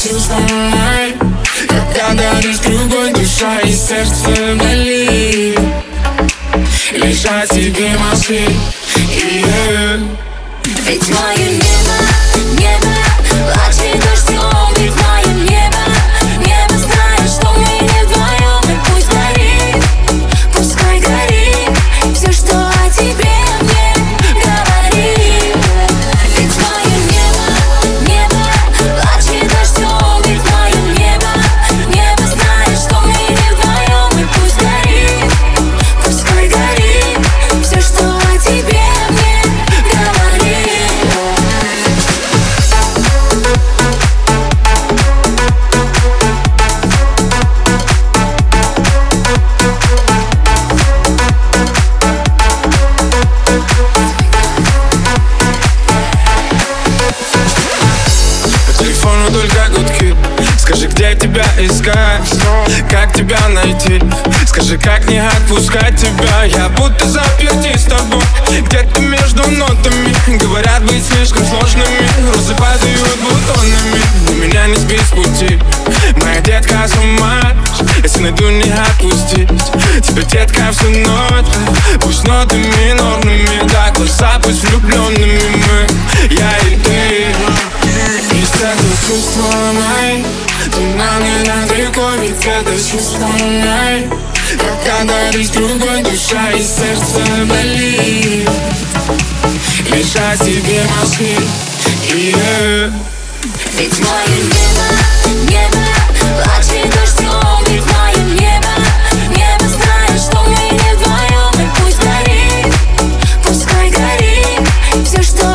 хочу со мной Когда даришь другой душа и сердце болит Лишь о тебе мозги yeah. Э. Ведь мое Как тебя найти? Скажи, как не отпускать тебя? Я будто заперти с тобой. Где-то между нотами Говорят быть слишком сложными. Розы падают бутонами. Но меня не сбить с пути. Моя детка с ума. Если найду не отпустить. Тебя, детка, всю ночь. Пусть нотами норными Да, глаза пусть влюбленными ведь это чувство мои Как дарить другой душа и сердце болит Лишать тебе мозги yeah. Ведь мое небо, небо Плачет дождем, ведь мое небо Небо знает, что мы не вдвоем И пусть горит, пускай горит Все, что